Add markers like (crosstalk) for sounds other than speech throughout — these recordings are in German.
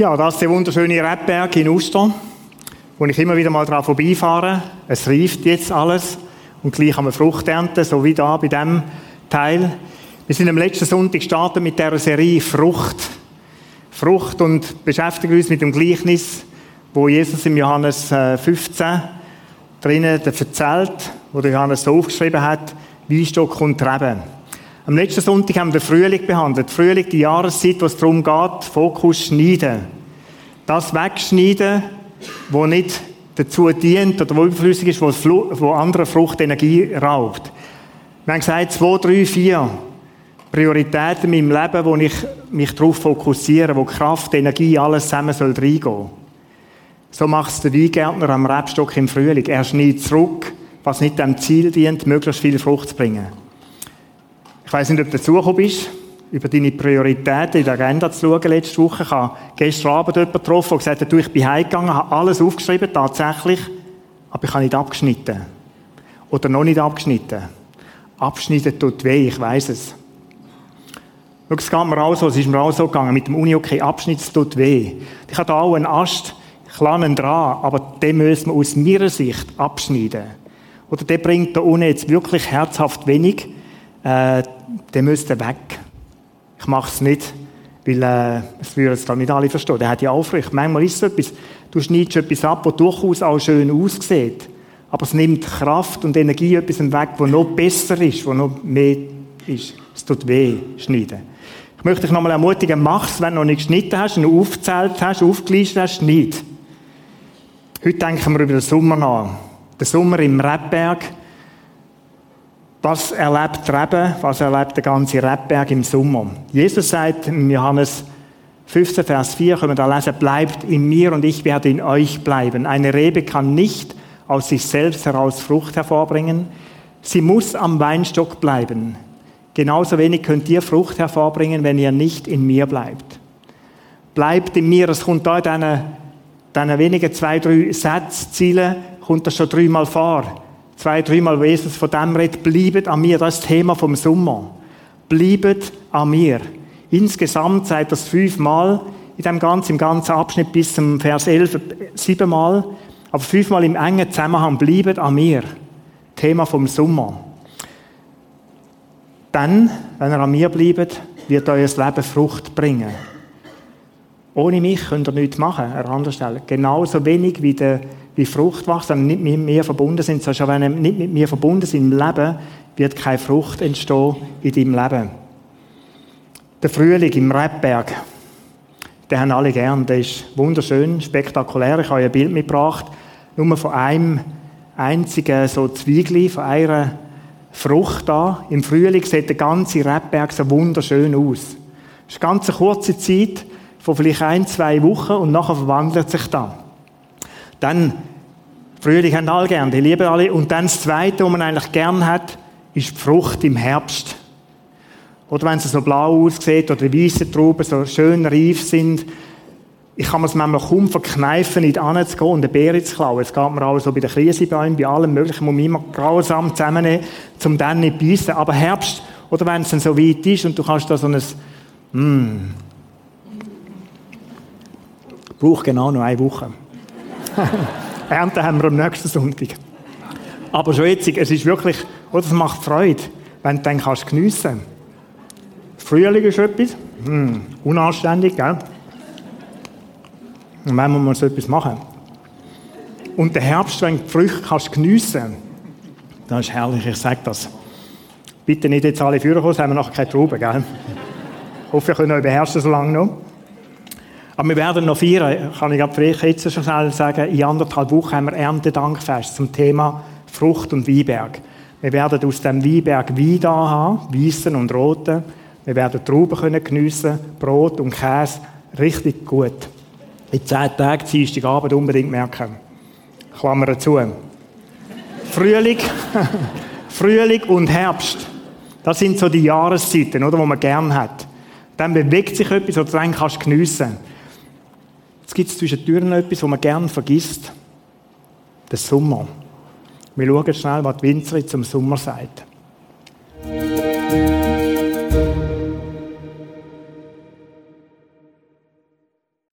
Ja, das ist der wunderschöne Rebberg in Uster, wo ich immer wieder mal dran vorbeifahre. Es reift jetzt alles und gleich haben wir Frucht ernten, so wie da bei dem Teil. Wir sind am letzten Sonntag gestartet mit der Serie Frucht. Frucht und beschäftigen uns mit dem Gleichnis, wo Jesus im Johannes 15 äh, drinnen erzählt, wo Johannes so aufgeschrieben hat, Weinstock und Reben. Am letzten Sonntag haben wir den Frühling behandelt. Frühling, die Jahreszeit, wo es darum geht, Fokus schneiden. Das wegschneiden, wo nicht dazu dient oder wo überflüssig ist, wo, wo andere Frucht Energie raubt. Wir haben gesagt, zwei, drei, vier Prioritäten in meinem Leben, wo ich mich darauf fokussiere, wo Kraft, Energie, alles zusammen soll reingehen. So macht es der Weingärtner am Rebstock im Frühling. Er schneidet zurück, was nicht dem Ziel dient, möglichst viel Frucht zu bringen. Ich weiß nicht, ob du dazugekommen bist, über deine Prioritäten in der Agenda zu schauen letzte Woche. Ich habe gestern Abend jemanden getroffen, der gesagt hat, du, ich bin heimgegangen, habe alles aufgeschrieben, tatsächlich, aber ich habe nicht abgeschnitten. Oder noch nicht abgeschnitten. Abschneiden tut weh, ich weiß es. Schau, es geht mir auch so, es ist mir auch so gegangen, mit dem Uni, okay, Abschnitt tut weh. Ich habe da auch einen Ast, kleinen dran, aber den müssen wir aus meiner Sicht abschneiden. Oder der bringt da unten jetzt wirklich herzhaft wenig, äh, der müsste weg. Ich mache es nicht, weil äh, es würden es dann nicht alle verstehen. Der hat ja Aufrecht. Manchmal ist es etwas, du schneidest etwas ab, das durchaus auch schön aussieht. Aber es nimmt Kraft und Energie etwas weg, wo noch besser ist, wo noch mehr ist. Es tut weh, schneiden. Ich möchte dich nochmal ermutigen, mach es, wenn du noch nicht geschnitten hast, noch aufgezählt hast, aufgelistet hast, nicht. Heute denken wir über den Sommer nach. Der Sommer im Rebberg, was erlebt Reben? Was erlebt der ganze Rebberg im Sommer? Jesus sagt in Johannes 15, Vers 4, können wir da lesen, bleibt in mir und ich werde in euch bleiben. Eine Rebe kann nicht aus sich selbst heraus Frucht hervorbringen. Sie muss am Weinstock bleiben. Genauso wenig könnt ihr Frucht hervorbringen, wenn ihr nicht in mir bleibt. Bleibt in mir, es kommt da in diesen, diesen wenigen zwei, drei Satzzielen, kommt das schon dreimal vor zwei, dreimal, wo Jesus von dem redet, bleibt an mir, das ist das Thema vom Sommer. Bleibt an mir. Insgesamt sagt das fünfmal in dem ganzen, im ganzen Abschnitt bis zum Vers 11, siebenmal, aber fünfmal im engen Zusammenhang, bleibt an mir. Thema vom Sommer. Dann, wenn ihr an mir bleibt, wird euer Leben Frucht bringen. Ohne mich könnt ihr nichts machen, an anderer Stelle. Genauso wenig wie der wie Frucht wächst, wenn nicht mit mir verbunden sind. So, wenn wir nicht mit mir verbunden sind im Leben, wird keine Frucht entstehen in deinem Leben. Der Frühling im Rebberg, den haben alle gern. Der ist wunderschön, spektakulär. Ich habe ein Bild mitgebracht, nur von einem einzigen so Zwiegli, von einer Frucht da. Im Frühling sieht der ganze Rebberg so wunderschön aus. Es ist eine ganz kurze Zeit, von vielleicht ein, zwei Wochen und nachher verwandelt sich das. Dann, Frühling haben alle gern, die lieben alle. Und dann das Zweite, was man eigentlich gern hat, ist die Frucht im Herbst. Oder wenn sie so blau aussieht oder die weißen Trauben so schön reif sind. Ich kann mir es manchmal kaum verkneifen, nicht anzugehen und eine Beere zu klauen. Es geht mir auch so bei den Krisebäumen, bei allem Möglichen, muss man immer grausam zusammennehmen, um dann nicht beißen. Aber Herbst, oder wenn es dann so weit ist und du kannst da so ein, mm, braucht genau noch eine Woche. (laughs) Ernte haben wir am nächsten Sonntag. Aber schon jetzt, es ist wirklich, oh, das macht Freude, wenn du dann kannst geniessen. Frühling ist etwas, hm, unanständig, gell? Und wenn man so etwas machen. Und der Herbst, wenn du die Früchte kannst geniessen, das ist herrlich, ich sage das. Bitte nicht jetzt alle Führer kommen, haben wir nachher keine Trauben, gell? Ich hoffe, ihr könnt euch beherrschen so lange noch. Aber wir werden noch feiern, kann ich vielleicht jetzt schon schnell sagen, in anderthalb Wochen haben wir Erntedankfest zum Thema Frucht und Weinberg. Wir werden aus dem Weinberg Wein da haben, weißen und roten. Wir werden Trauben können geniessen, Brot und Käse, richtig gut. In zehn Tagen, Dienstagabend unbedingt merken. Klammer zu. Frühling, (laughs) Frühling und Herbst. Das sind so die Jahreszeiten, oder, wo man gern hat. Dann bewegt sich etwas, oder dann kannst du geniessen. Jetzt gibt es zwischen Türen etwas, was man gerne vergisst. Der Sommer. Wir schauen schnell, was die Winzerin zum Sommer sagt.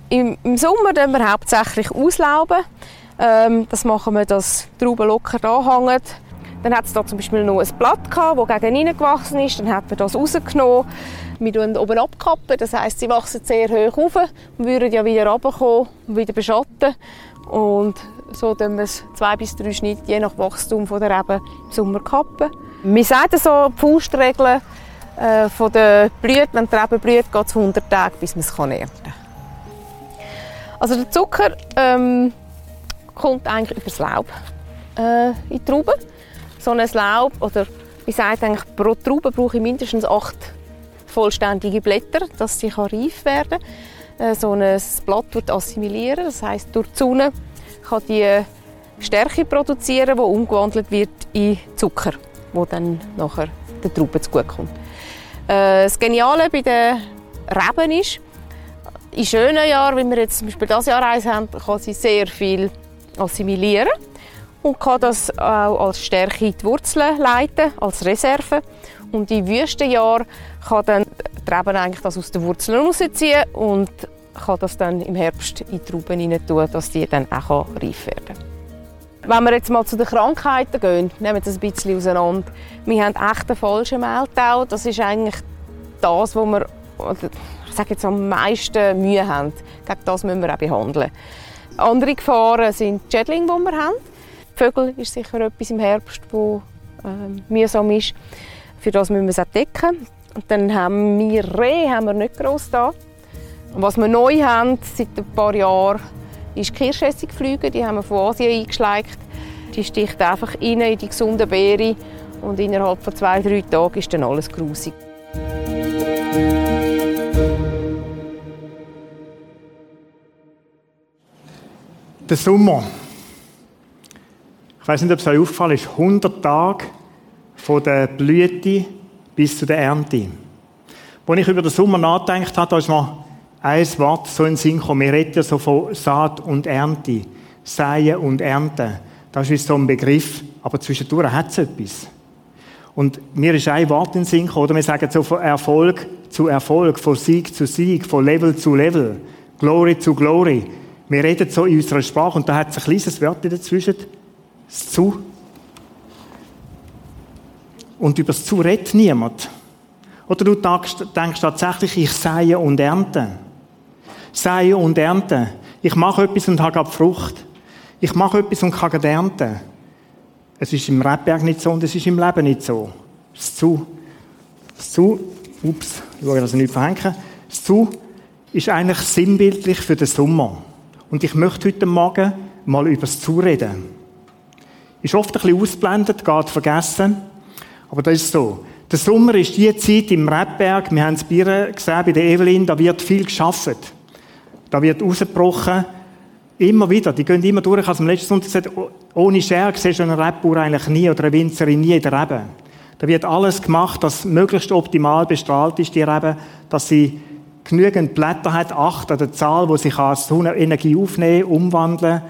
Im, Sommer tun wir hauptsächlich auslauben. Ähm, das machen wir, dass die Trauben locker da hängen. Dann hat es da zum Beispiel noch ein Blatt das gegen gewachsen ist. Dann hat man das rausgenommen. Wir tun oben abkappen, das heisst, sie wachsen sehr hoch auf und würden ja wieder runterkommen und wieder beschatten. Und so tun wir es zwei bis drei Schnitte, je nach Wachstum von der Rebe, im Sommer kappen. Wir sagen so, die Faustregel äh, von der Blüte, wenn die Rebe blüht, geht es 100 Tage, bis man es ernten kann. Also der Zucker ähm, kommt eigentlich über das Laub äh, in die Trauben. So ein Laub, oder wie sagt eigentlich, pro Traube brauche ich mindestens acht vollständige Blätter, dass sie reif werden kann. Äh, so ein Blatt wird assimilieren, das heißt durch die Sonne kann die Stärke produzieren, die umgewandelt wird in Zucker, wo dann nachher der Traube zugutekommt. Äh, das Geniale bei den Reben ist, in schönen Jahren, wie wir jetzt zum Beispiel das Jahr eins haben, kann sie sehr viel assimilieren und kann das auch als Stärke in die Wurzeln leiten, als Reserve. Und in Wüstenjahren kann dann die Reben eigentlich das aus den Wurzeln rausziehen und kann das dann im Herbst in die Trauben hinein tun, dass die dann auch reif werden können. Wenn wir jetzt mal zu den Krankheiten gehen, nehmen wir das ein bisschen auseinander. Wir haben echt einen falschen Mehltau. Das ist eigentlich das, wo wir ich sage jetzt, am meisten Mühe haben. Gegen das müssen wir auch behandeln. Andere Gefahren sind die Schädlinge, die wir haben. Vögel ist sicher etwas im Herbst, das äh, mühsam ist. Für das müssen wir es auch decken. Und dann haben wir Rehe haben wir nicht gross da. Und was wir neu haben seit ein paar Jahren, ist Kirschessigflüge. Die haben wir von Asien eingeschleicht. Die sticht einfach rein in die gesunden Beeren und innerhalb von zwei, drei Tagen ist dann alles grusig. Der Sommer. Ich weiß nicht, ob es euch aufgefallen ist, 100 Tage von der Blüte bis zu der Ernte. Als ich über den Sommer nachgedacht habe, da ist mir ein Wort so in den Sinn gekommen. Wir reden ja so von Saat und Ernte. Säen und Ernten. Das ist so ein Begriff. Aber zwischendurch hat es etwas. Und mir ist ein Wort in den Sinn gekommen, oder wir sagen so von Erfolg zu Erfolg, von Sieg zu Sieg, von Level zu Level, Glory zu Glory. Wir reden so in unserer Sprache und da hat es ein kleines Wort dazwischen. Das Zu. Und über das Zu redet niemand. Oder du denkst tatsächlich, ich sehe und ernte. Sehe und ernte. Ich mache etwas und habe Frucht. Ich mache etwas und kann ernten. Es ist im Rebberg nicht so und es ist im Leben nicht so. Das Zu. Das Zu. Ups, ich schaue, dass ich nicht verhänge. Das Zu ist eigentlich sinnbildlich für den Sommer. Und ich möchte heute Morgen mal über das Zu reden. Ist oft ein bisschen ausblendet, geht vergessen. Aber das ist so. Der Sommer ist die Zeit im Rebberg. Wir haben es bei gesehen, bei der Evelyn. Da wird viel geschafft. Da wird rausgebrochen. Immer wieder. Die gehen immer durch. Ich habe am letzten Sonntag gesagt, ohne Schere siehst du einen Rebbauer eigentlich nie oder eine Winzerin nie in der Rebe. Da wird alles gemacht, dass möglichst optimal bestrahlt ist, die Rebe, dass sie genügend Blätter hat, acht an der Zahl, wo sich als Sonnenenergie aufnehmen, umwandeln.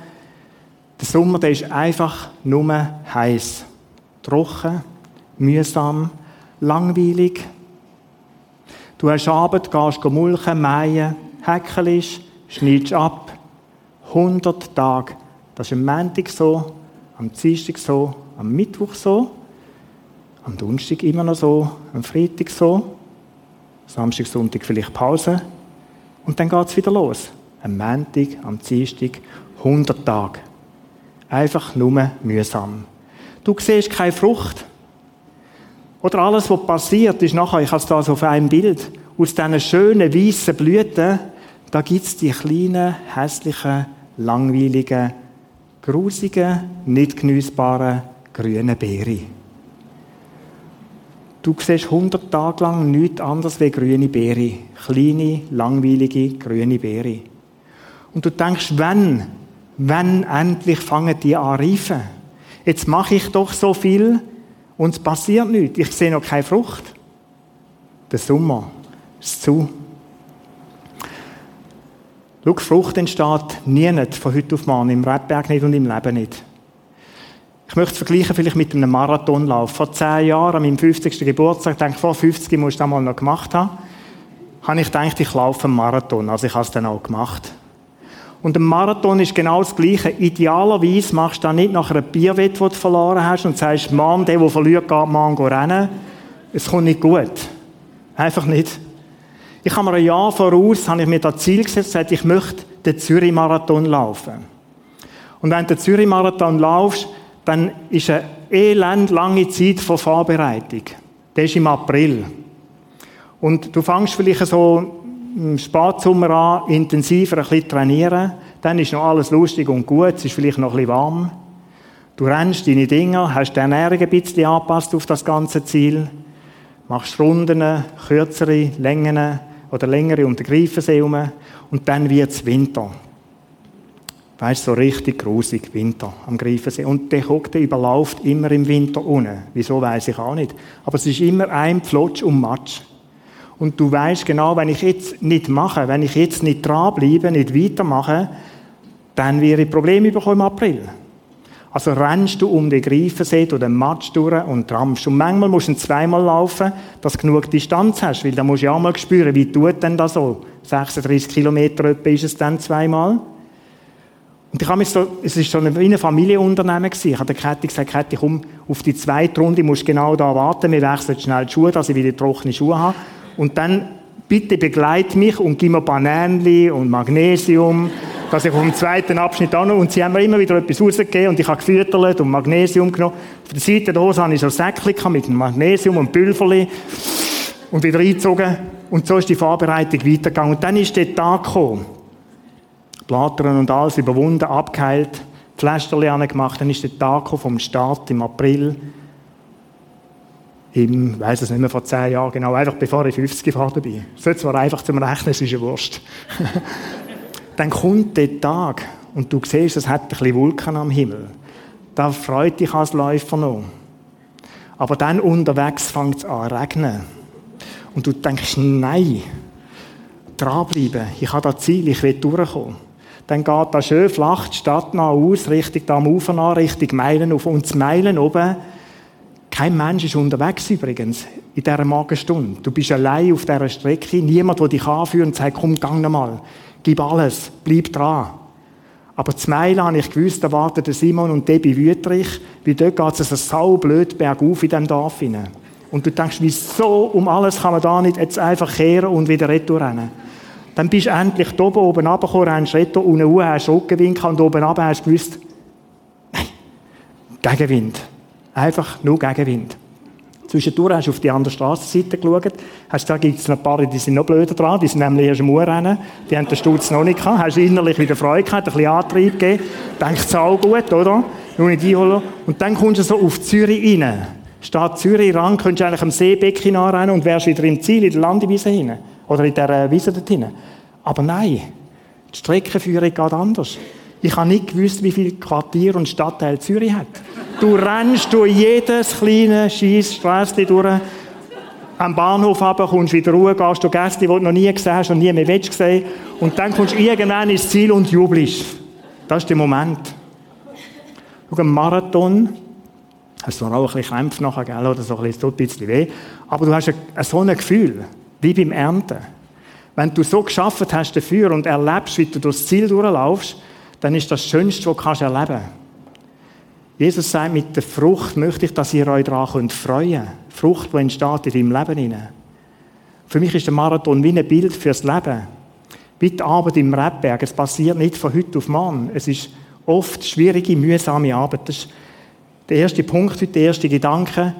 Der Sommer, der ist einfach nur heiß, trocken, mühsam, langweilig. Du hast Abend, gehst mulchen, mähen, häckelst, schneidest ab. 100 Tage. Das ist am Montag so, am Dienstag so, am Mittwoch so, am Donnerstag immer noch so, am Freitag so. Samstag, Sonntag vielleicht Pause. Und dann geht es wieder los. Am Montag, am Dienstag, 100 Tage. Einfach nur mühsam. Du siehst keine Frucht. Oder alles, was passiert, ist nachher, ich habe es da so auf einem Bild, aus diesen schönen, weißen Blüten, da gibt es die kleinen, hässlichen, langweiligen, grusigen, nicht genießbaren grünen Beeren. Du siehst 100 Tage lang nichts anderes wie grüne Beere. Kleine, langweilige, grüne Beere. Und du denkst, wenn, wenn endlich fangen die an reifen? Jetzt mache ich doch so viel und es passiert nichts. Ich sehe noch keine Frucht. Der Sommer ist zu. Schau, Frucht entsteht nie nicht von heute auf morgen, im Rebberg nicht und im Leben nicht. Ich möchte es vergleichen vielleicht mit einem Marathonlauf. Vor zehn Jahren, an meinem 50. Geburtstag, ich denke, vor 50 musst du das mal noch gemacht haben, habe ich gedacht, ich laufe einen Marathon. Also ich habe es dann auch gemacht. Und ein Marathon ist genau das Gleiche. Idealerweise machst du dann nicht nach einer Bierwette, die du verloren hast, und sagst, Mann, der, der verliert, geht Mann rennen. Es kommt nicht gut. Einfach nicht. Ich habe mir ein Jahr voraus, habe ich mir das Ziel gesetzt, gesagt, ich möchte den Zürich-Marathon laufen. Und wenn du den Zürich-Marathon laufst, dann ist eine elend lange Zeit von Vorbereitung. Das ist im April. Und du fängst vielleicht so im Spatsommer an, intensiver ein bisschen trainieren. Dann ist noch alles lustig und gut, es ist vielleicht noch ein bisschen warm. Du rennst deine Dinger, hast die Ernährung ein bisschen angepasst auf das ganze Ziel, machst Runden, kürzere, Längen oder längere um den Greifensee herum und dann wird es Winter. Weißt so richtig grusig Winter am Greifensee. Und der Hockte überläuft immer im Winter unten. Wieso, weiß ich auch nicht. Aber es ist immer ein Pflotsch und Matsch. Und du weißt genau, wenn ich jetzt nicht mache, wenn ich jetzt nicht dranbleibe, nicht weitermache, dann werde ich Probleme bekommen im April. Also rennst du um den Greifensee oder den Matsch durch und trampst. Und manchmal musst du zweimal laufen, dass du genug Distanz hast, weil da musst du ja auch mal spüren, wie tut denn das so? 36 Kilometer etwa ist es dann zweimal. Und ich habe mich so, es ist so ein Familienunternehmen gewesen. Ich habe der Kette gesagt, Kette, komm, auf die zweite Runde musst du genau da warten, wir wechseln schnell die Schuhe, dass ich wieder trockene Schuhe habe. Und dann, bitte begleite mich und gib mir Bananenli und Magnesium, dass ich dem zweiten Abschnitt an Und sie haben mir immer wieder etwas rausgegeben und ich habe gefüttert und Magnesium genommen. Auf der Seite der Hose hatte ich so Säckchen mit Magnesium und Pülverli und wieder eingezogen. Und so ist die Vorbereitung weitergegangen. Und dann ist der Tag gekommen. Blattern und alles überwunden, abgeheilt, Pflasterli gemacht. Dann ist der Tag gekommen vom Start im April im, weiß es nicht mehr, vor zehn Jahren genau, einfach bevor ich 50 geworden bin. So zwar einfach zum Rechnen, es ist ja Wurst. (laughs) dann kommt der Tag und du siehst, es hat ein bisschen Wolken am Himmel. Da freut dich als Läufer noch. Aber dann unterwegs fängt es an zu regnen. Und du denkst, nein, dranbleiben, ich habe das Ziel, ich will durchkommen. Dann geht da schön flach die Stadt nach aus, Richtung da am Ufer an, Richtung Meilen auf. Und Meilen oben kein Mensch ist unterwegs übrigens in dieser Morgenstunde. Du bist allein auf dieser Strecke. Niemand, der dich anführt und sagt, komm, gang nochmal. Gib alles. Bleib dran. Aber zum Meilen habe ich gewusst, da warten Simon und Debbie Wüterich, weil dort geht es so saublöd bergauf in diesem Dorf hinein. Und du denkst, wieso um alles kann man da nicht jetzt einfach kehren und wieder retour? Dann bist du endlich da oben, oben runtergekommen, rennst retour, unten hoch, hast Rückenwind und oben runter hast du gewusst, nein, Gegenwind. Einfach nur Gegenwind. Zwischendurch hast du auf die andere Straßenseite geschaut, hast da gibt es ein paar, die sind noch blöder dran, die sind nämlich erst am rennen, die haben den Sturz noch nicht gehabt, hast innerlich wieder Freude gehabt, ein bisschen Antrieb gegeben, denkst, es auch gut, oder? Nur nicht einholen. Und dann kommst du so auf Zürich rein. Statt Zürich ran, könntest du eigentlich am Seebecken rennen und wärst wieder im Ziel, in der Landewiese hinein. Oder in der Wiese dort hinein. Aber nein, die Streckenführung geht anders. Ich habe nicht gewusst, wie viel Quartier und Stadtteil Zürich hat. Du rennst durch jedes kleine Scheissstrasse durch. Am Bahnhof runter, kommst wieder Ruhe, gehst du Gäste, die du noch nie gesehen hast und nie mehr willst sehen. Und dann kommst du irgendwann ins Ziel und jubelst. Das ist der Moment. Schau, ein Marathon, hast du auch ein bisschen Krämpfe nachher, gell, oder so ein bisschen, tut ein bisschen weh. Aber du hast so ein Gefühl, wie beim Ernten. Wenn du so geschafft hast dafür und erlebst, wie du durchs Ziel durchlaufst, dann ist das Schönste, was du erleben kannst. Jesus sagt, mit der Frucht möchte ich, dass ihr euch daran freuen könnt. Frucht, die entsteht in deinem Leben. Für mich ist der Marathon wie ein Bild fürs Leben. Wie die Arbeit im Rebberg. Es passiert nicht von heute auf morgen. Es ist oft schwierige, mühsame Arbeit. Das ist der erste Punkt, der erste Gedanke.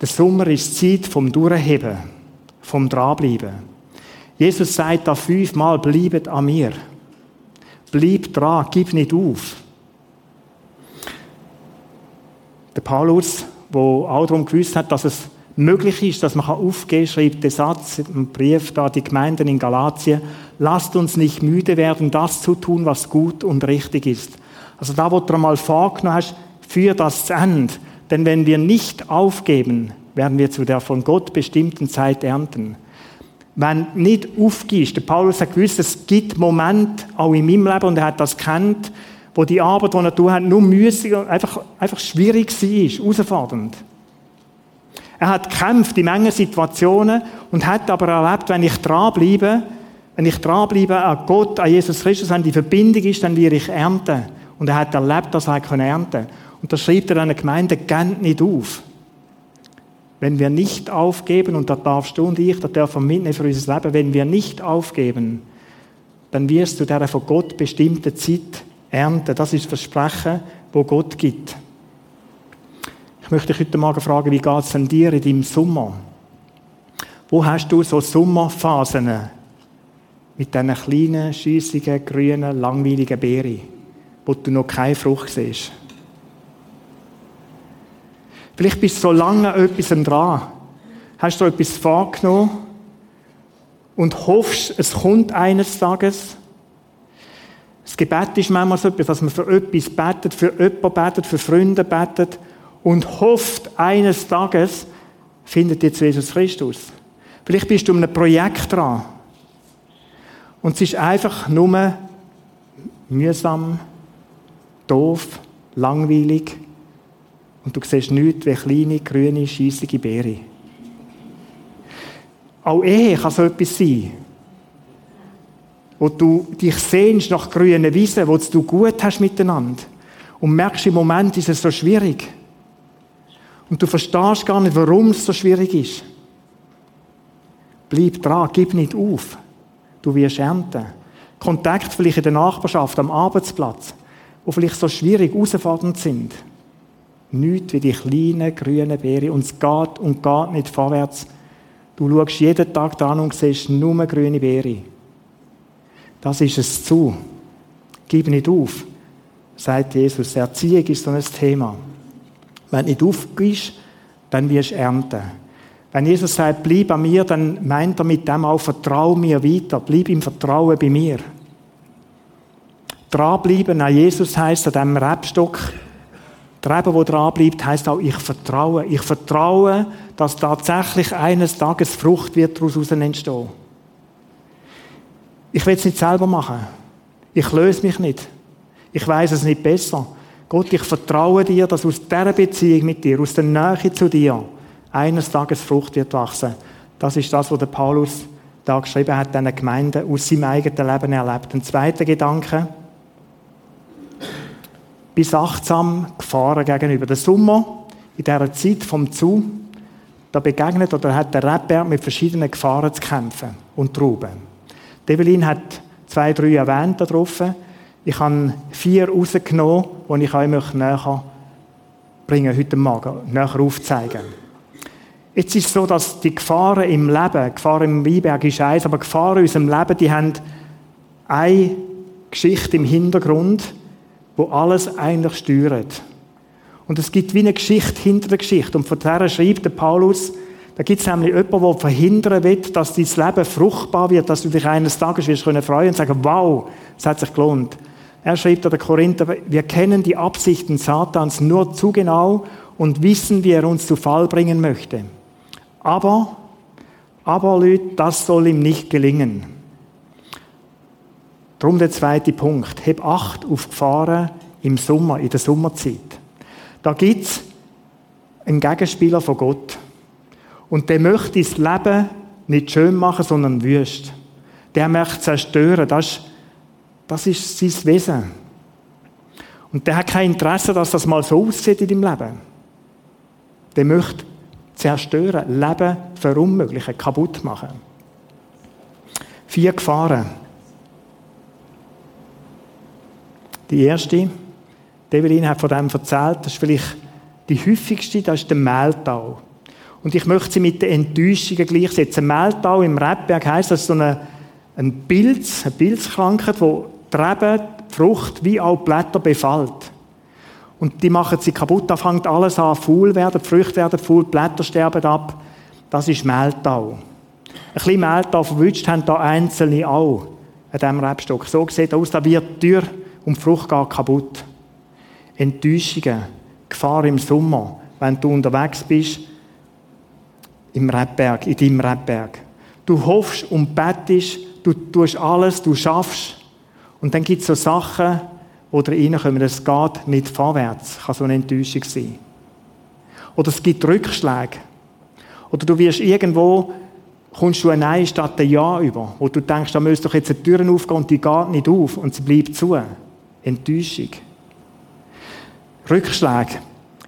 Der Sommer ist Zeit vom Durchheben, vom Dranbleiben. Jesus sagt da fünfmal, bleibet an mir. Bleib dran, gib nicht auf. Der Paulus, der auch darum gewusst hat, dass es möglich ist, dass man aufgehen kann, schreibt den Satz im Brief da die Gemeinden in Galatien, lasst uns nicht müde werden, das zu tun, was gut und richtig ist. Also da, wo du einmal vorgenommen hast, für das Ende. Denn wenn wir nicht aufgeben, werden wir zu der von Gott bestimmten Zeit ernten. Wenn nicht aufgibst, der Paulus hat gewusst, es gibt Momente, auch in meinem Leben, und er hat das kennt, wo die Arbeit, die er tun hat, nur müßig, einfach, einfach schwierig war, herausfordernd. Er hat gekämpft in manchen Situationen und hat aber erlebt, wenn ich dranbleibe, Wenn ich dranbleibe an Gott, an Jesus Christus, wenn die Verbindung ist, dann werde ich ernten. Und er hat erlebt, dass er ernten kann. Und da schreibt er einer Gemeinde, geht nicht auf. Wenn wir nicht aufgeben, und da darfst du und ich, da dürfen wir mitnehmen für unser Leben, wenn wir nicht aufgeben, dann wirst du dieser von Gott bestimmten Zeit ernten. Das ist das Versprechen, wo Gott gibt. Ich möchte dich heute Morgen fragen, wie geht es denn dir in deinem Sommer? Wo hast du so Sommerphasen mit diesen kleinen, schüssigen, grünen, langweiligen Beeren, wo du noch keine Frucht siehst? Vielleicht bist du so lange etwas dran. Hast du etwas vorgenommen und hoffst, es kommt eines Tages. Das Gebet ist manchmal so etwas, dass man für etwas betet, für jemanden betet, für Freunde betet und hofft, eines Tages findet jetzt Jesus Christus. Vielleicht bist du an einem Projekt dran. Und es ist einfach nur mühsam, doof, langweilig. Und du siehst nichts wie kleine, grüne, scheissige Beere. Auch Ehe kann so etwas sein. Wo du dich sehnst nach grünen Wiesen, wo du gut hast miteinander. Und merkst, im Moment ist es so schwierig. Und du verstehst gar nicht, warum es so schwierig ist. Bleib dran, gib nicht auf. Du wirst ernten. Kontakt vielleicht in der Nachbarschaft, am Arbeitsplatz, wo vielleicht so schwierig, herausfordernd sind. Nichts wie die kleinen grünen Beeren. Und es geht und geht nicht vorwärts. Du schaust jeden Tag dran und siehst nur grüne Beeren. Das ist es zu. Gib nicht auf, sagt Jesus. Erziehung ist so ein Thema. Wenn du nicht aufgibst, dann wirst du ernten. Wenn Jesus sagt, bleib bei mir, dann meint er mit dem auch, vertrau mir weiter, bleib im Vertrauen bei mir. Dranbleiben an Jesus heißt an diesem Rebstock, der Reben, der dranbleibt, heißt auch, ich vertraue. Ich vertraue, dass tatsächlich eines Tages Frucht wird daraus entstehen. Ich will es nicht selber machen. Ich löse mich nicht. Ich weiß es nicht besser. Gott, ich vertraue dir, dass aus dieser Beziehung mit dir, aus der Nähe zu dir, eines Tages Frucht wird wachsen. Das ist das, was der Paulus da geschrieben hat, diesen Gemeinden aus seinem eigenen Leben erlebt. Ein zweiter Gedanke. Bis achtsam Gefahren gegenüber. Der Sommer, in dieser Zeit vom Zu, da begegnet oder hat der Rapper mit verschiedenen Gefahren zu kämpfen und Trauben. Develin hat zwei, drei erwähnt da drauf. Ich habe vier rausgenommen, die ich euch näher bringen heute Morgen, näher aufzeigen. Jetzt ist es so, dass die Gefahren im Leben, Gefahren im Weinberg ist eins, aber Gefahren in unserem Leben, die haben eine Geschichte im Hintergrund, wo alles eigentlich steuert. Und es gibt wie eine Geschichte hinter der Geschichte. Und von der schreibt der Paulus, da gibt es nämlich jemanden, der verhindern will, dass dein Leben fruchtbar wird, dass du dich eines Tages wirst können freuen und sagen, wow, es hat sich gelohnt. Er schreibt an der Korinther, wir kennen die Absichten Satans nur zu genau und wissen, wie er uns zu Fall bringen möchte. Aber, aber Leute, das soll ihm nicht gelingen. Darum der zweite Punkt. Heb Acht auf Gefahren im Sommer, in der Sommerzeit. Da gibt es einen Gegenspieler von Gott. Und der möchte das Leben nicht schön machen, sondern wüst. Der möchte zerstören. Das ist, das ist sein Wesen. Und der hat kein Interesse, dass das mal so aussieht in deinem Leben. Der möchte zerstören, Leben verunmöglichen, kaputt machen. Vier Gefahren. Die erste, Develin hat von dem erzählt, das ist vielleicht die häufigste, das ist der Mehltau. Und ich möchte sie mit den Enttäuschungen gleichsetzen. Mehltau im Rebberg heisst, das ist so eine, ein Pilz, eine Pilzkrankheit, wo die Reben, die Frucht wie auch die Blätter befällt. Und die machen sie kaputt, da fängt alles an faul werden, die Früchte werden faul, die Blätter sterben ab. Das ist Mehltau. Ein bisschen Mehltau verwünscht haben da einzelne auch an diesem Rebstock. So sieht aus, da wird die Tür und die Frucht geht kaputt. Enttäuschungen, Gefahr im Sommer, wenn du unterwegs bist, im Rebberg, in deinem Rebberg. Du hoffst und bettest, du tust alles, du schaffst. Und dann gibt es so Sachen, oder reinkommen. Es geht nicht vorwärts. Kann so eine Enttäuschung sein. Oder es gibt Rückschläge. Oder du wirst irgendwo kommst du ein Nein statt ein Ja über, wo du denkst, da müsste doch jetzt eine Tür aufgehen und die geht nicht auf und sie bleibt zu. Enttäuschung. Rückschläge.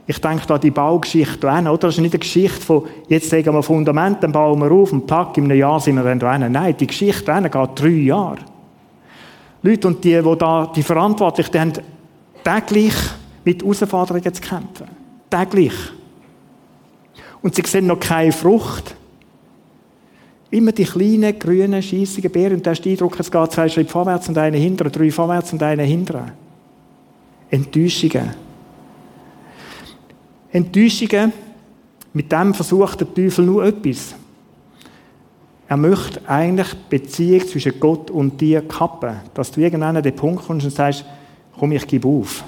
Ich denke da die Baugeschichte an, oder? Das ist nicht eine Geschichte von, jetzt legen wir Fundament, dann bauen wir auf und pack, in einem Jahr sind wir dann da Nein, die Geschichte an geht drei Jahre. Leute und die, die da, die Verantwortlichen, die haben täglich mit Herausforderungen zu kämpfen. Täglich. Und sie sehen noch keine Frucht. Immer die kleinen, grünen, schießigen Beeren. Und da hast den Eindruck, es geht zwei Schritte vorwärts und einen hinterher, drei vorwärts und einen hinterher. Enttäuschungen. Enttäuschungen, mit dem versucht der Teufel nur etwas. Er möchte eigentlich die Beziehung zwischen Gott und dir kappen. Dass du irgendwann an den Punkt kommst und sagst, komm, ich gebe auf.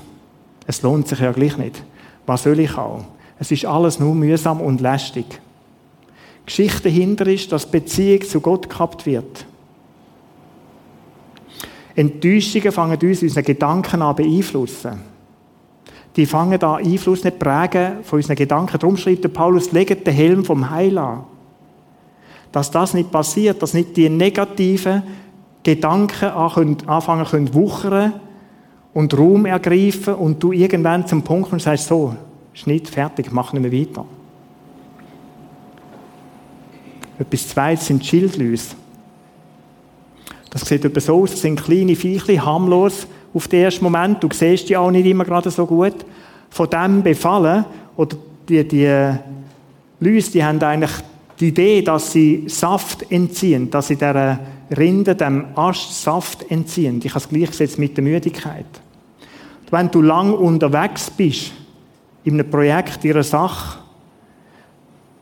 Es lohnt sich ja gleich nicht. Was soll ich auch? Es ist alles nur mühsam und lästig. Geschichte dahinter ist, dass Beziehung zu Gott gehabt wird. Enttäuschungen fangen uns unsere Gedanken an beeinflussen. Die fangen an Einfluss nicht prägen von unseren Gedanken. Darum schreibt der Paulus, legt den Helm vom Heil an. Dass das nicht passiert, dass nicht die negativen Gedanken anfangen können wuchern und Raum ergreifen und du irgendwann zum Punkt und sagst, so, Schnitt, fertig, mach nicht mehr weiter. Etwas Zweites sind Schildlüse. Das sieht etwa so aus, das sind kleine Viechli, harmlos auf den ersten Moment. Du siehst die auch nicht immer gerade so gut. Von dem befallen, oder die, die Lüse, die haben eigentlich die Idee, dass sie Saft entziehen, dass sie dieser Rinde, dem Ast Saft entziehen. Ich habe es gleichgesetzt mit der Müdigkeit. Wenn du lang unterwegs bist, in einem Projekt, in einer Sache,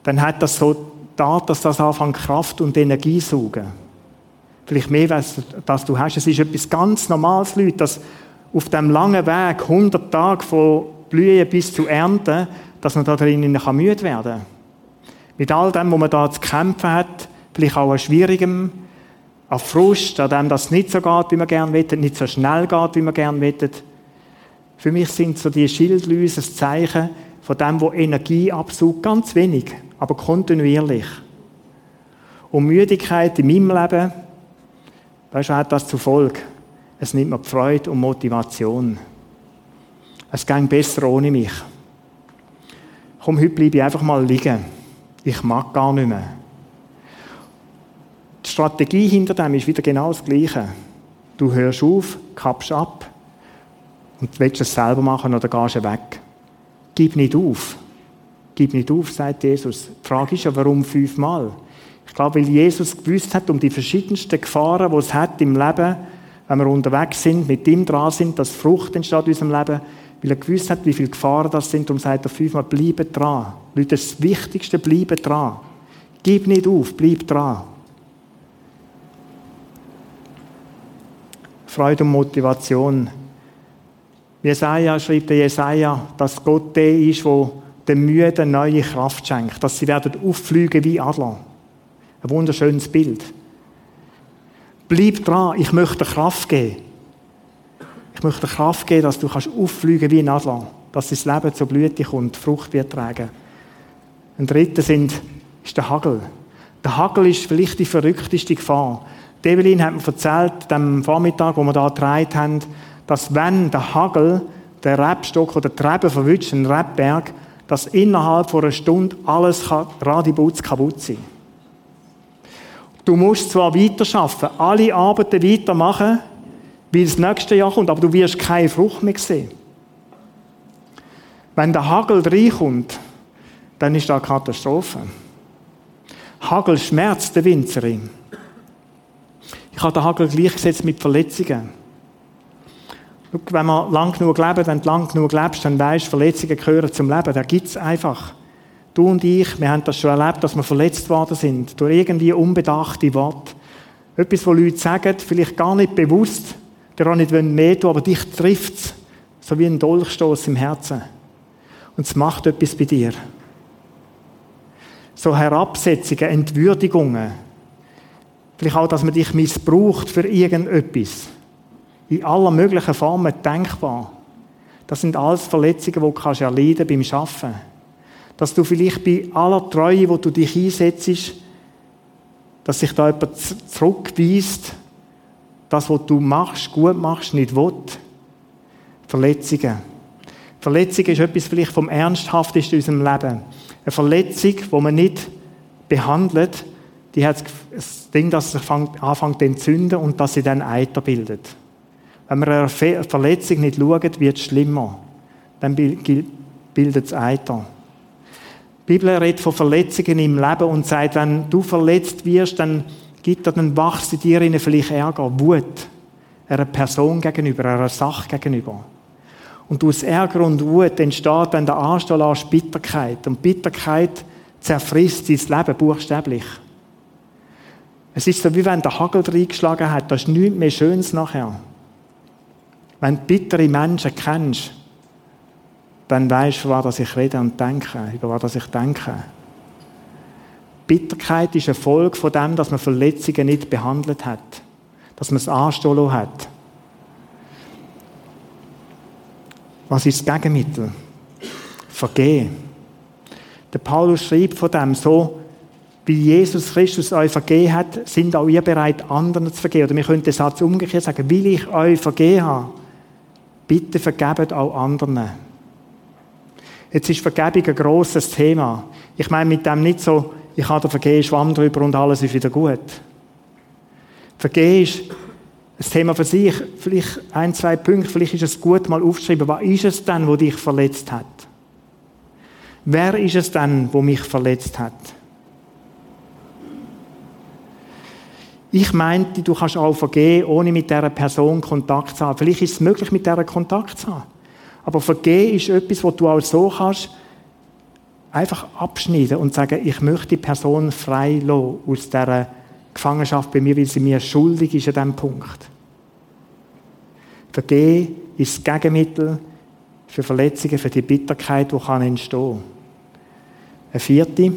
dann hat das so da, dass das anfängt Kraft und Energie zu saugen. Vielleicht mehr, als dass du hast. Es ist etwas ganz Normales, Leute, dass auf dem langen Weg, 100 Tage von Blühen bis zu Ernten, dass man da drinnen müde werden kann. Mit all dem, was man da zu kämpfen hat, vielleicht auch an Schwierigem, an Frust, an dem, dass es nicht so geht, wie man gerne wettet, nicht so schnell geht, wie man gerne wettet. Für mich sind so die Schildlüse ein Zeichen von dem, wo Energie absaugt, ganz wenig aber kontinuierlich. Und Müdigkeit in meinem Leben, weißt du, hat das zur Folge. Es nimmt mir die Freude und Motivation. Es ging besser ohne mich. Komm, heute bleibe ich einfach mal liegen. Ich mag gar nicht mehr. Die Strategie hinter dem ist wieder genau das Gleiche. Du hörst auf, kappst ab und willst es selber machen oder gehst weg. Gib nicht auf. Gib nicht auf, sagt Jesus. Die Frage ist ja, warum fünfmal? Ich glaube, weil Jesus gewusst hat um die verschiedensten Gefahren, die es hat im Leben, wenn wir unterwegs sind, mit ihm dran sind, dass Frucht entsteht in unserem Leben, weil er gewusst hat, wie viele Gefahren das sind, darum sagt er fünfmal, bleibe dran. Leute, das Wichtigste, bleibe dran. Gib nicht auf, bleib dran. Freude und Motivation. Jesaja schreibt der Jesaja, dass Gott der ist, der den Müden neue Kraft schenkt, dass sie werden auffliegen wie Adler. Ein wunderschönes Bild. Bleib dran, ich möchte Kraft geben. Ich möchte Kraft geben, dass du kannst auffliegen wie ein Adler, dass dein Leben zur Blüte kommt, Frucht wird tragen. Ein dritter sind, ist der Hagel. Der Hagel ist vielleicht die verrückteste Gefahr. Develin hat mir erzählt, am Vormittag, wo wir da getragen haben, dass wenn der Hagel der Rebstock oder die Rebe verwünscht, ein Rebberg, dass innerhalb von einer Stunde alles radibutz kaputt sein Du musst zwar weiterarbeiten, alle Arbeiten weitermachen, weil das nächste Jahr kommt, aber du wirst keine Frucht mehr sehen. Wenn der Hagel reinkommt, dann ist da eine Katastrophe. Hagel schmerzt der Winzerin. Ich habe den Hagel gleichgesetzt mit Verletzungen wenn man lang genug lebt, wenn du lang genug lebst, dann weißt, Verletzungen gehören zum Leben. Da gibt es einfach. Du und ich, wir haben das schon erlebt, dass wir verletzt worden sind. Durch irgendwie unbedachte Worte. Etwas, wo Leute sagen, vielleicht gar nicht bewusst, der auch nicht mehr tun, aber dich trifft es. So wie ein Dolchstoß im Herzen. Und es macht etwas bei dir. So Herabsetzungen, Entwürdigungen. Vielleicht auch, dass man dich missbraucht für irgendetwas in aller möglichen Formen denkbar. Das sind alles Verletzungen, die du kannst erleiden beim Arbeiten. Dass du vielleicht bei aller Treue, wo du dich einsetzt, dass sich da jemand zurückweist, das, was du machst, gut machst, nicht will. Verletzungen. Verletzung ist etwas vielleicht vom Ernsthaftesten in unserem Leben. Eine Verletzung, die man nicht behandelt, die hat das Ding, dass sie anfängt zu entzünden und dass sie dann Eiter bildet. Wenn man eine Verletzung nicht schaut, wird es schlimmer. Dann bildet es Eiter. Die Bibel redet von Verletzungen im Leben und sagt, wenn du verletzt wirst, dann gibt er, dann wachst in dir vielleicht Ärger, Wut. Einer Person gegenüber, einer Sache gegenüber. Und aus Ärger und Wut entsteht dann der Anstoß Bitterkeit. Und Bitterkeit zerfrisst dein Leben buchstäblich. Es ist so, wie wenn der Hagel reingeschlagen hat. Da ist nichts mehr Schönes nachher. Wenn du bittere Menschen kennst, dann weißt du, was ich rede und denke, über was ich denke. Bitterkeit ist eine Folge von dem, dass man Verletzungen nicht behandelt hat. Dass man es anstoßen hat. Was ist das Gegenmittel? Vergehen. Der Paulus schreibt von dem so, wie Jesus Christus euch vergeben hat, sind auch ihr bereit, anderen zu vergeben. Oder wir könnten den Satz umgekehrt sagen, will ich euch vergeben haben, bitte vergebt auch anderen. Jetzt ist Vergebung ein grosses Thema. Ich meine mit dem nicht so, ich habe vergeben, schwamm drüber und alles ist wieder gut. Vergehen ist ein Thema für sich. Vielleicht ein, zwei Punkte, vielleicht ist es gut, mal aufzuschreiben, was ist es denn, wo dich verletzt hat? Wer ist es denn, wo mich verletzt hat? Ich meinte, du kannst auch vergehen, ohne mit dieser Person Kontakt zu haben. Vielleicht ist es möglich, mit dieser Kontakt zu haben. Aber Vergehen ist etwas, wo du auch so kannst, einfach abschneiden und sagen, ich möchte die Person frei lassen aus dieser Gefangenschaft bei mir, weil sie mir schuldig ist an diesem Punkt. Vergehen ist das Gegenmittel für Verletzungen, für die Bitterkeit, die kann entstehen. Eine vierte,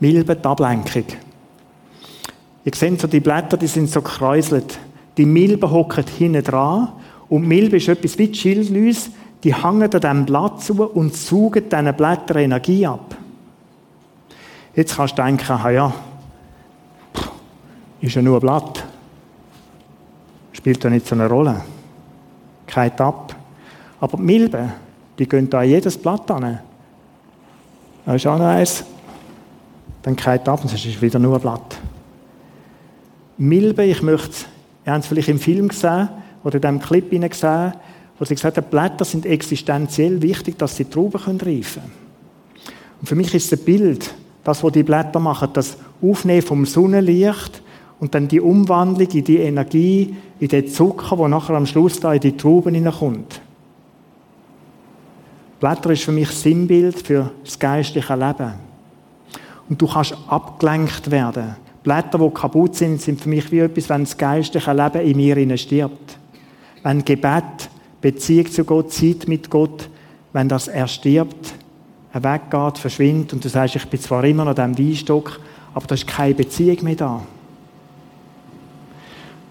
Milbe, Ablenkung. Ihr seht so die Blätter, die sind so gekräuselt. Die Milben hocken hinten dran und Milbe ist etwas wie die die hängen an diesem Blatt zu und saugen diesen Blättern Energie ab. Jetzt kannst du denken, ah ja, ist ja nur ein Blatt. Spielt ja nicht so eine Rolle. Kehrt ab. Aber die Milben, die gehen da jedes Blatt an. Da ist auch noch eins. Dann kehrt ab und es ist wieder nur ein Blatt. Milben, ich möchte, ihr habt es vielleicht im Film gesehen, oder in diesem Clip gesehen, wo sie gesagt hat, Blätter sind existenziell wichtig, dass sie Trauben reifen können. Und für mich ist das Bild, das, was die Blätter machen, das Aufnehmen vom Sonnenlicht und dann die Umwandlung in die Energie, in den Zucker, der nachher am Schluss da in die Trauben hineinkommt. Blätter ist für mich Sinnbild für das geistliche Leben. Und du kannst abgelenkt werden. Blätter, die kaputt sind, sind für mich wie etwas, wenn das geistliche Leben in mir stirbt wenn Gebet, Beziehung zu Gott, Zeit mit Gott, wenn das erstirbt, er weggeht, verschwindet und du sagst, ich bin zwar immer noch dem Weinstock, aber da ist keine Beziehung mehr da.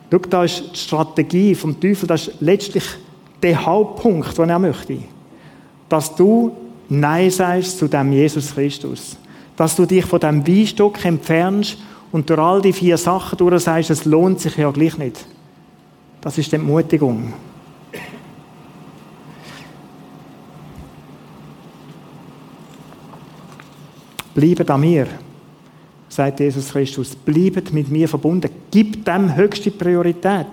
Schau, da ist die Strategie vom Teufel, das ist letztlich der Hauptpunkt, den er möchte. Dass du Nein sagst zu dem Jesus Christus. Dass du dich von dem Weinstock entfernst und durch all die vier Sachen durch sagst, es lohnt sich ja gleich nicht. Das ist die Entmutigung. Bleibt an mir, sagt Jesus Christus. Bleibt mit mir verbunden. Gib dem höchste Priorität.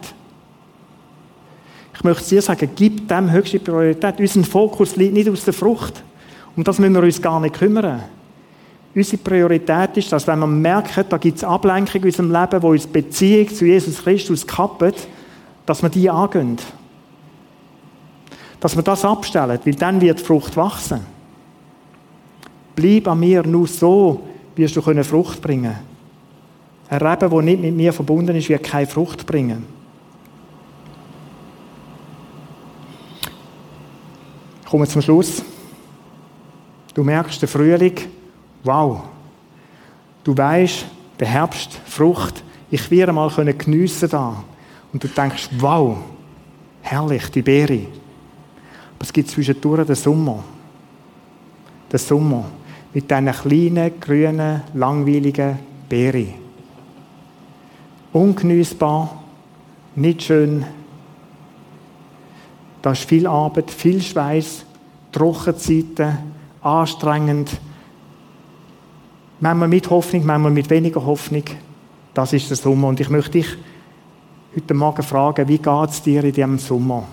Ich möchte dir sagen, gib dem höchste Priorität. Unser Fokus liegt nicht aus der Frucht. Um das müssen wir uns gar nicht kümmern. Unsere Priorität ist, dass wenn wir merken, da gibt es Ablenkung in unserem Leben, wo uns Beziehung zu Jesus Christus kappt, dass wir die angehen. Dass wir das abstellen, weil dann wird die Frucht wachsen. Bleib an mir, nur so wirst du Frucht bringen Ein Reben, der nicht mit mir verbunden ist, wird keine Frucht bringen. Ich komme zum Schluss. Du merkst den Frühling, wow. Du weißt, der Herbst, Frucht, ich werde mal geniessen da. Und du denkst, wow, herrlich, die Beere. Aber es gibt zwischendurch den Sommer. Den Sommer. mit diesen kleinen, grünen, langweiligen Beeren. Ungenießbar, nicht schön. Da ist viel Arbeit, viel Schweiß, Trockenzeiten, anstrengend. Manchmal mit Hoffnung, manchmal mit weniger Hoffnung. Das ist der Sommer. Und ich möchte dich heute Morgen fragen, wie geht es dir in diesem Sommer?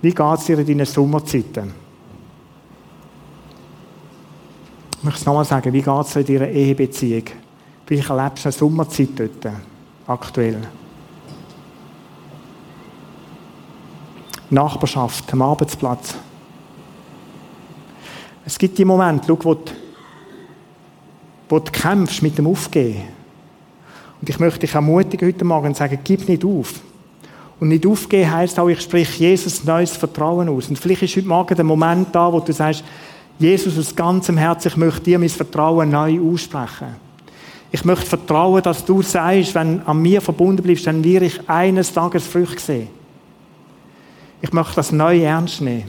Wie geht es dir in deinen Sommerzeiten? Ich möchte es nochmal sagen, wie geht es in deiner Ehebeziehung? Vielleicht erlebst du eine Sommerzeit dort, aktuell. Nachbarschaft, am Arbeitsplatz. Es gibt die Momente, schau, wo, du, wo du kämpfst mit dem Aufgehen. Und ich möchte dich ermutigen heute Morgen und sagen, gib nicht auf. Und nicht aufgehen heisst auch, ich spreche Jesus neues Vertrauen aus. Und vielleicht ist heute Morgen der Moment da, wo du sagst, Jesus aus ganzem Herzen, ich möchte dir mein Vertrauen neu aussprechen. Ich möchte vertrauen, dass du sagst, wenn an mir verbunden bleibst, dann werde ich eines Tages Früchte sehen. Ich möchte das neu ernst nehmen.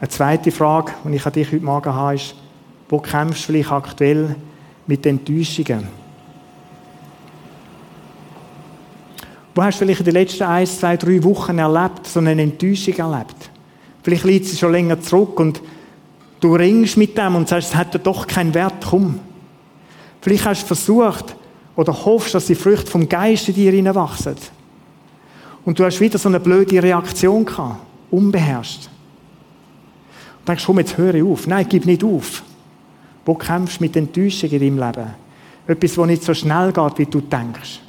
Eine zweite Frage, die ich an dich heute Morgen habe, ist, wo kämpfst du vielleicht aktuell mit Enttäuschungen? Wo hast du vielleicht in den letzten ein, zwei, drei Wochen erlebt, so eine Enttäuschung erlebt? Vielleicht liegt sie schon länger zurück und du ringst mit dem und sagst, es hat doch keinen Wert, komm. Vielleicht hast du versucht oder hoffst, dass die Früchte vom Geist in dir hineinwachsen. Und du hast wieder so eine blöde Reaktion gehabt, unbeherrscht. Und denkst, komm, jetzt höre auf. Nein, gib nicht auf. Wo kämpfst du mit Enttäuschung in deinem Leben? Etwas, das nicht so schnell geht, wie du denkst.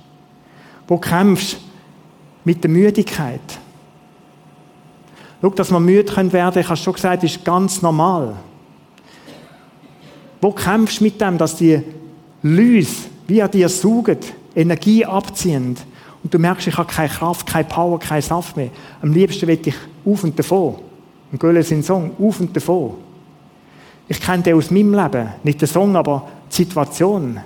Wo kämpfst du mit der Müdigkeit? Schau, dass wir müde werden können, ich habe schon gesagt, ist ganz normal. Wo kämpfst du mit dem, dass die Lüse wie an dir saugen, Energie abziehen und du merkst, ich habe keine Kraft, keine Power, keinen Saft mehr. Am liebsten will ich auf und davon. Im Gölle sind Song, auf und davon. Ich kenne den aus meinem Leben. Nicht den Song, aber die Situation.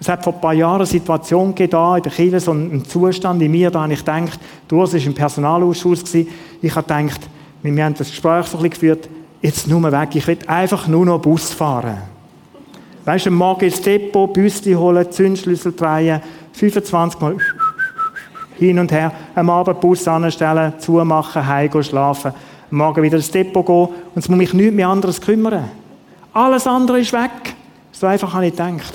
Es hat vor ein paar Jahren eine Situation gegeben, in der Kirche, so einen Zustand in mir, da habe ich gedacht, du warst im Personalausschuss, gewesen. ich habe gedacht, wir haben das Gespräch so ein bisschen geführt, jetzt nur weg, ich will einfach nur noch Bus fahren. Weißt du, morgen ins Depot, Büsli holen, Zündschlüssel drehen, 25 Mal (laughs) hin und her, am Abend Bus anstellen, zumachen, heim schlafen, morgen wieder ins Depot gehen und es muss mich nichts mehr anderes kümmern. Alles andere ist weg. So einfach habe ich gedacht.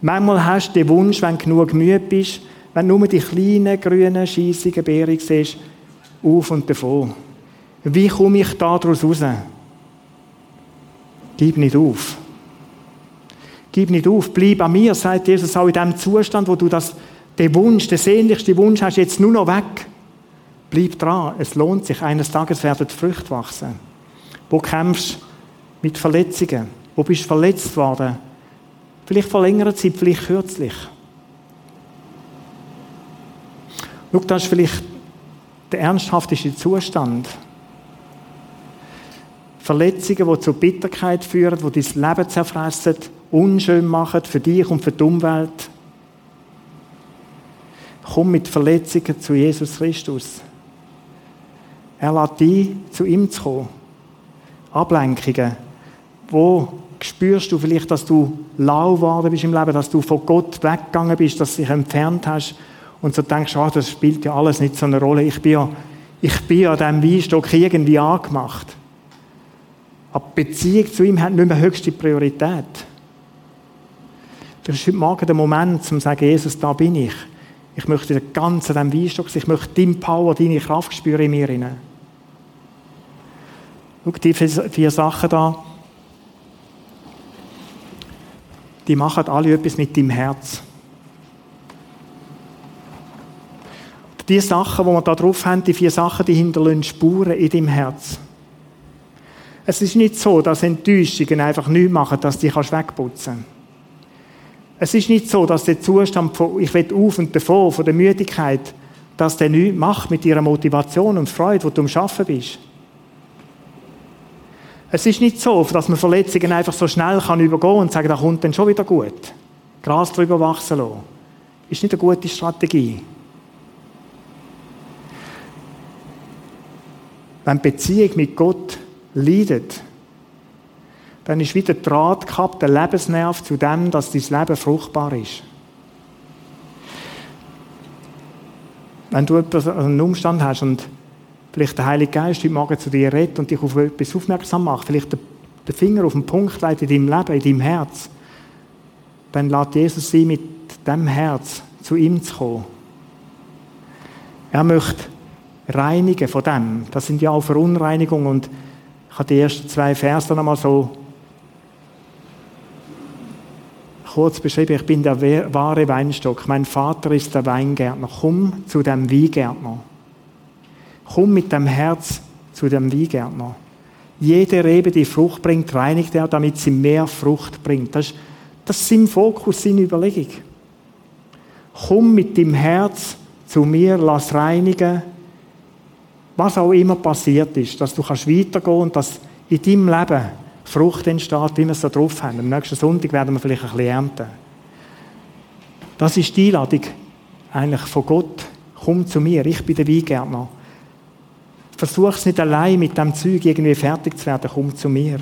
Manchmal hast du den Wunsch, wenn du genug müde bist, wenn du nur die kleinen, grünen, scheissigen Beeren siehst, auf und davon. Wie komme ich da daraus raus? Gib nicht auf. Gib nicht auf, bleib an mir, sagt Jesus auch in dem Zustand, wo du das, den Wunsch, den sehnlichsten Wunsch hast, jetzt nur noch weg. Bleib dran, es lohnt sich, eines Tages werden die Früchte wachsen. Wo kämpfst mit Verletzungen? Wo bist du verletzt worden? Vielleicht vor längerer Zeit, vielleicht kürzlich. Schau, das ist vielleicht der ernsthafteste Zustand. Verletzungen, die zu Bitterkeit führen, die dein Leben zerfressen, unschön machen für dich und für die Umwelt. Komm mit Verletzungen zu Jesus Christus. Er lädt dich, zu ihm zu kommen. Ablenkungen, wo spürst du vielleicht, dass du lau geworden bist im Leben, dass du von Gott weggegangen bist, dass du dich entfernt hast und so denkst, ah, das spielt ja alles nicht so eine Rolle. Ich bin ja, ich bin ja dem Weinstock irgendwie angemacht. Aber die Beziehung zu ihm hat nicht mehr höchste Priorität. Das ist heute Morgen der Moment, um zu sagen, Jesus, da bin ich. Ich möchte ganz an diesem Weinstock. Ich möchte deine Power, deine Kraft spüren in mir. Schau, die vier Sachen da, die machen alle etwas mit deinem Herz. Die Sachen, die wir da drauf haben, die vier Sachen, die hinterlassen Spuren in deinem Herz. Es ist nicht so, dass Enttäuschungen einfach nichts machen, dass die kannst wegputzen kannst. Es ist nicht so, dass der Zustand von, ich will auf und davon, von der Müdigkeit, dass der nichts macht mit ihrer Motivation und Freude, wo du am Arbeiten bist. Es ist nicht so, dass man Verletzungen einfach so schnell kann übergehen und sagen, da kommt dann schon wieder gut. Gras drüber wachsen lassen. Ist nicht eine gute Strategie. wenn die Beziehung mit Gott leidet, dann ist wieder der Draht gehabt, der Lebensnerv zu dem, dass dein Leben fruchtbar ist. Wenn du einen Umstand hast und vielleicht der Heilige Geist heute Morgen zu dir redet und dich auf etwas aufmerksam macht, vielleicht den Finger auf den Punkt legt in deinem Leben, in deinem Herz, dann lädt Jesus sie mit dem Herz zu ihm zu kommen. Er möchte reinigen von dem. Das sind ja auch Verunreinigungen und ich habe die ersten zwei Verse dann einmal so kurz beschrieben. Ich bin der wahre Weinstock. Mein Vater ist der Weingärtner. Komm zu dem Weingärtner. Komm mit dem Herz zu dem Weingärtner. Jede Rebe, die Frucht bringt, reinigt er, damit sie mehr Frucht bringt. Das ist, das ist sein Fokus, seine Überlegung. Komm mit dem Herz zu mir, lass reinigen, was auch immer passiert ist, dass du kannst weitergehen und dass in deinem Leben Frucht entsteht, wie wir es da drauf haben. Am nächsten Sonntag werden wir vielleicht ein bisschen ernten. Das ist die Einladung eigentlich von Gott. Komm zu mir, ich bin der Weingärtner. Versuch es nicht allein mit dem Zeug irgendwie fertig zu werden, komm zu mir.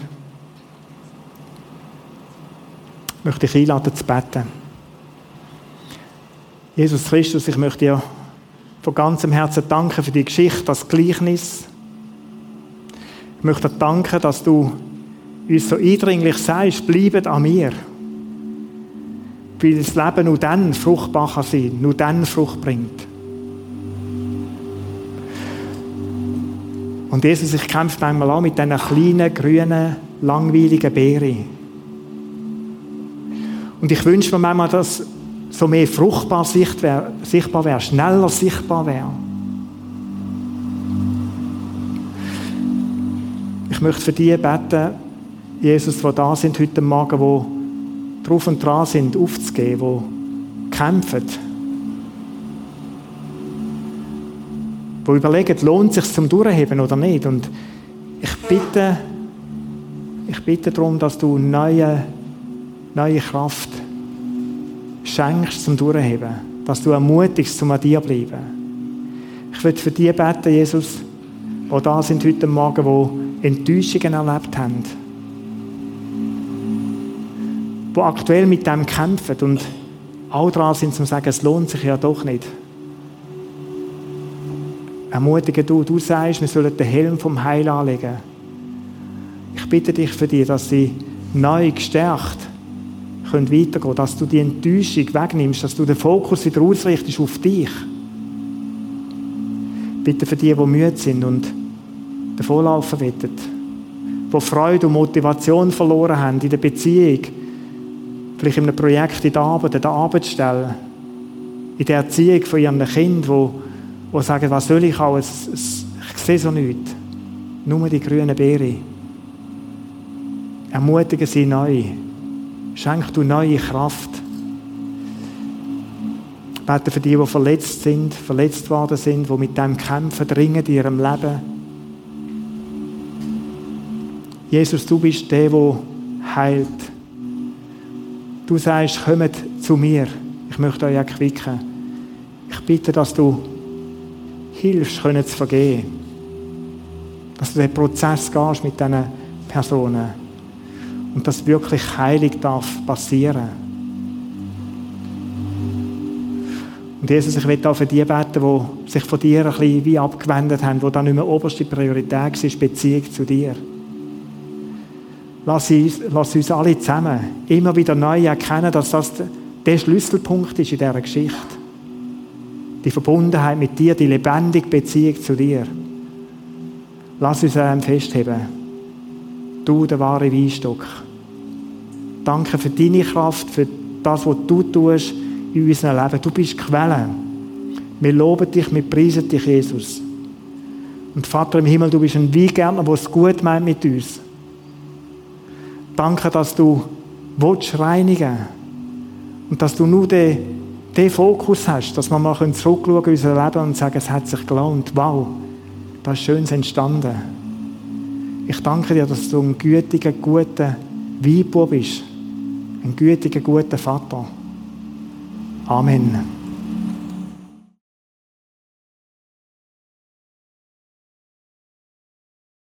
Ich möchte dich einladen zu beten. Jesus Christus, ich möchte dir von ganzem Herzen danken für die Geschichte, das Gleichnis. Ich möchte dir danken, dass du uns so eindringlich sagst, bleibet an mir. Weil das Leben nur dann fruchtbar kann sein, nur dann Frucht bringt. Und Jesus, ich kämpfe manchmal auch mit diesen kleinen, grünen, langweiligen Beeren. Und ich wünsche mir manchmal, dass so mehr fruchtbar sichtbar wäre, schneller sichtbar wäre. Ich möchte für die beten, Jesus, die da sind heute Morgen, die drauf und dran sind, aufzugeben, die kämpfen. Die überlegen, lohnt es sich zum Durchheben oder nicht. Und ich bitte, ich bitte darum, dass du neue, neue Kraft schenkst zum Durchheben. Dass du ermutigst, zum an dir bleiben. Ich will für die beten, Jesus, die da sind heute Morgen, die Enttäuschungen erlebt haben die aktuell mit dem kämpfen und auch dran sind, zu sagen, es lohnt sich ja doch nicht. Ermutige du, du sagst, wir sollen den Helm vom Heil anlegen. Ich bitte dich für dich, dass sie neu gestärkt können weitergehen, dass du die Enttäuschung wegnimmst, dass du den Fokus wieder ausrichtest auf dich. Bitte für die, die müde sind und davonlaufen wollen, die Freude und Motivation verloren haben in der Beziehung, vielleicht in einem Projekt in der Arbeit, in der Arbeitsstelle, in der Erziehung von ihren Kind, wo, wo sagen, was soll ich auch, es, es, ich sehe so nichts. Nur die grünen Beere. Ermutige sie neu. Schenk du neue Kraft. Ich bete für die, die verletzt sind, verletzt worden sind, die mit dem kämpfen, dringend in ihrem Leben. Jesus, du bist der, der heilt. Du sagst, kommt zu mir, ich möchte euch erquicken. Ich bitte, dass du hilfst, können zu vergehen. Dass du den Prozess gehst mit diesen Personen. Und dass wirklich heilig darf passieren. Und Jesus, ich will auch für die beten, die sich von dir ein bisschen wie abgewendet haben, die dann nicht mehr oberste Priorität war, Beziehung zu dir. Lass uns, lass uns alle zusammen immer wieder neu erkennen, dass das der Schlüsselpunkt ist in dieser Geschichte. Die Verbundenheit mit dir, die lebendige Beziehung zu dir. Lass uns an festheben. Du, der wahre Weinstock. Danke für deine Kraft, für das, was du tust in unserem Leben. Du bist Quelle. Wir loben dich, wir preisen dich, Jesus. Und Vater im Himmel, du bist ein Weingärtner, der es gut meint mit uns. Danke, dass du willst reinigen und dass du nur den, den Fokus hast, dass wir mal zurückschauen in unser Leben und sagen, es hat sich gelohnt. Wow, da ist Schönes entstanden. Ich danke dir, dass du ein gütiger, guter Weinbub bist. Ein gütiger, guter Vater. Amen.